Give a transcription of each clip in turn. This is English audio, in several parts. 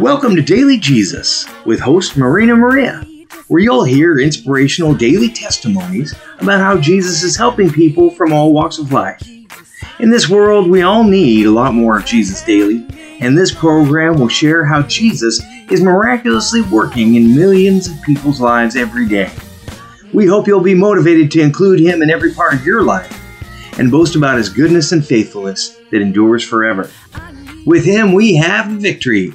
Welcome to Daily Jesus with host Marina Maria, where you'll hear inspirational daily testimonies about how Jesus is helping people from all walks of life. In this world, we all need a lot more of Jesus daily, and this program will share how Jesus is miraculously working in millions of people's lives every day. We hope you'll be motivated to include Him in every part of your life and boast about His goodness and faithfulness that endures forever. With Him, we have victory.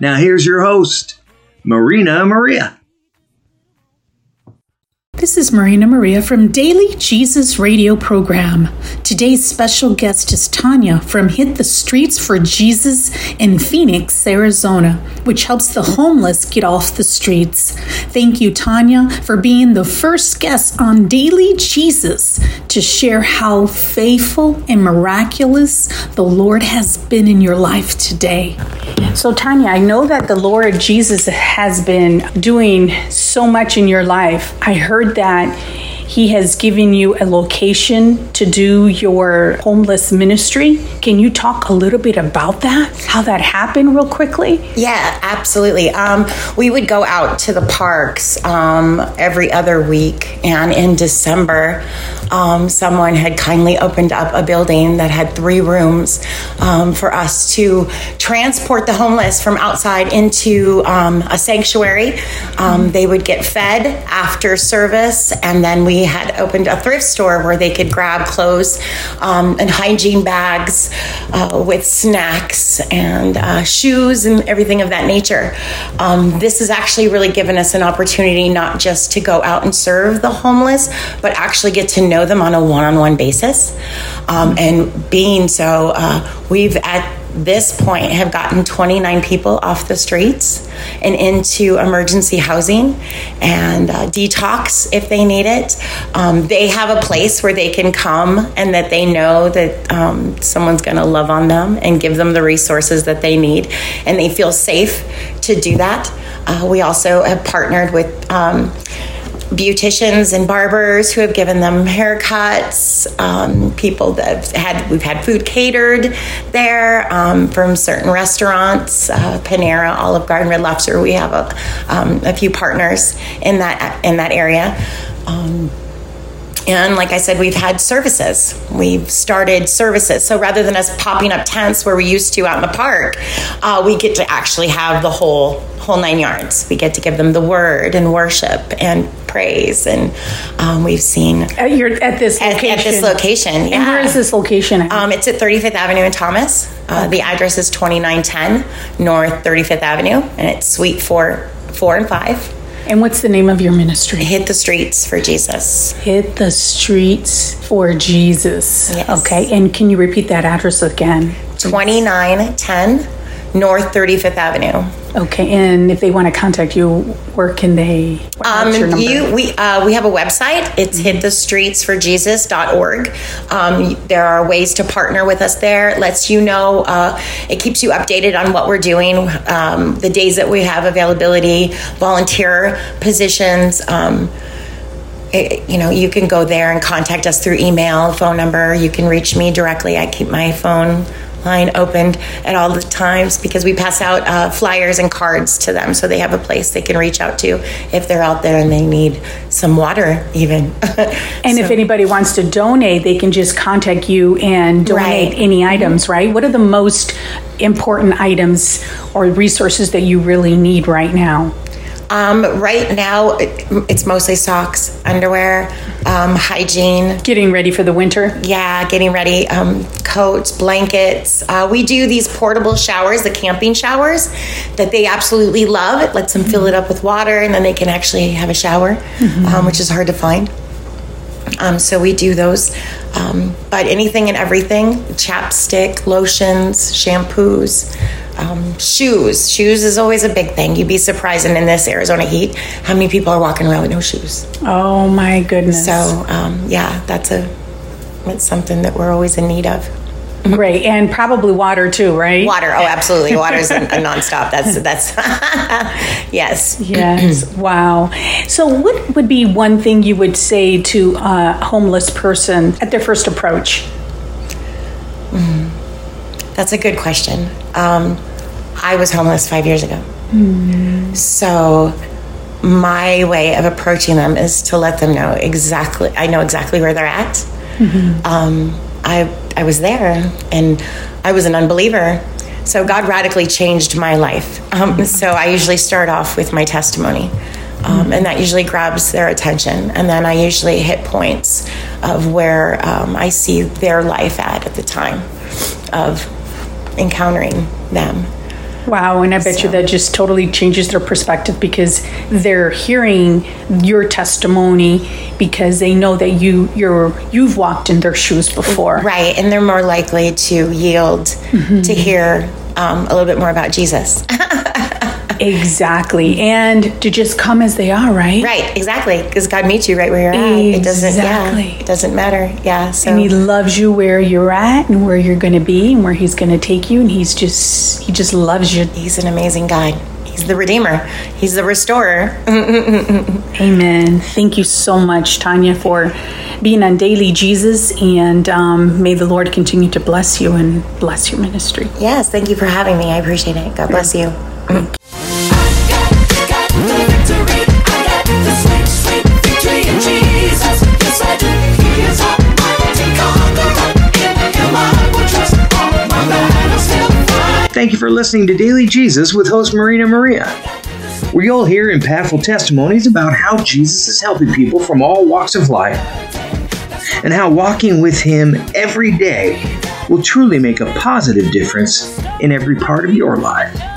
Now, here's your host, Marina Maria. This is Marina Maria from Daily Jesus Radio Program. Today's special guest is Tonya from Hit the Streets for Jesus in Phoenix, Arizona, which helps the homeless get off the streets. Thank you, Tonya, for being the first guest on Daily Jesus to share how faithful and miraculous the Lord has been in your life today. So, Tonya, I know that the Lord Jesus has been doing so much in your life. I heard that he has given you a location to do your homeless ministry. Can you talk a little bit about that? How that happened, real quickly? Yeah, absolutely. Um, we would go out to the parks um, every other week, and in December, um, someone had kindly opened up a building that had three rooms um, for us to transport the homeless from outside into um, a sanctuary. Um, they would get fed after service, and then we had opened a thrift store where they could grab clothes um, and hygiene bags uh, with snacks and uh, shoes and everything of that nature. Um, this has actually really given us an opportunity not just to go out and serve the homeless, but actually get to know them on a one on one basis. Um, and being so, uh, we've at this point have gotten 29 people off the streets and into emergency housing and uh, detox if they need it. Um, they have a place where they can come and that they know that um, someone's going to love on them and give them the resources that they need, and they feel safe to do that. Uh, we also have partnered with um, beauticians and barbers who have given them haircuts. Um, people that have had we've had food catered there um, from certain restaurants, uh, Panera, Olive Garden, Red Lobster. We have a, um, a few partners in that in that area. And like I said, we've had services. We've started services. So rather than us popping up tents where we used to out in the park, uh, we get to actually have the whole whole nine yards. We get to give them the word and worship and praise. And um, we've seen At your at this at, location. at this location. And yeah. where is this location? At? Um, it's at 35th Avenue in Thomas. Uh, The address is 2910 North 35th Avenue, and it's Suite four, four and five. And what's the name of your ministry? Hit the streets for Jesus. Hit the streets for Jesus. Yes. Okay, and can you repeat that address again? 2910 North 35th Avenue. Okay, and if they want to contact you, where can they? Um, you, we, uh, we have a website. It's hitthestreetsforjesus.org. Um, there are ways to partner with us there. It lets you know, uh, it keeps you updated on what we're doing, um, the days that we have availability, volunteer positions. Um, it- you know, you can go there and contact us through email, phone number. You can reach me directly. I keep my phone line opened at all the times because we pass out uh, flyers and cards to them so they have a place they can reach out to if they're out there and they need some water even And if anybody wants to donate, they can just contact you and donate Right. any items, right? What are the most important items or resources that you really need right now? Um, right now it's mostly socks underwear um, hygiene. Getting ready for the winter? yeah getting ready um, coats blankets. Uh, we do these portable showers the camping showers that they absolutely love. It lets them fill it up with water and then they can actually have a shower um, which is hard to find. Um, so we do those. Um, but anything and everything chapstick lotions shampoos um, shoes shoes is always a big thing you'd be surprised and in this arizona heat how many people are walking around with no shoes Oh my goodness. so um, yeah, that's a it's something that we're always in need of. Great. And probably water too, right? Water, oh, absolutely, water is a, a nonstop. That's that's yes. Yes. wow. So, what would be one thing you would say to a homeless person at their first approach? That's a good question. Um, I was homeless five years ago. So my way of approaching them is to let them know exactly. I know exactly where they're at. Um, I I was there, and I was an unbeliever. So God radically changed my life. Um, so I usually start off with my testimony. Um, and that usually grabs their attention. And then I usually hit points of where um, I see their life at at the time of encountering them. Wow, and I bet you that just totally changes their perspective because they're hearing your testimony because they know that you you're you've walked in their shoes before. Right. And they're more likely to yield to hear um, a little bit more about Jesus. Exactly. And to just come as they are, right? right. Exactly. Because God meets you right where you're at. It doesn't, Exactly. yeah, it doesn't matter. Yeah. So, And he loves you where you're at and where you're going to be and where he's going to take you and he's just he just loves you. he's an amazing God. He's the Redeemer, He's the Restorer. Amen. Thank you so much, Tonya, for being on Daily Jesus, and um, may the Lord continue to bless you and bless your ministry. yes. Thank you for having me. I appreciate it. God bless you. Thank you for listening to Daily Jesus with host Marina Maria, where you'll hear impactful testimonies about how Jesus is helping people from all walks of life and how walking with Him every day will truly make a positive difference in every part of your life.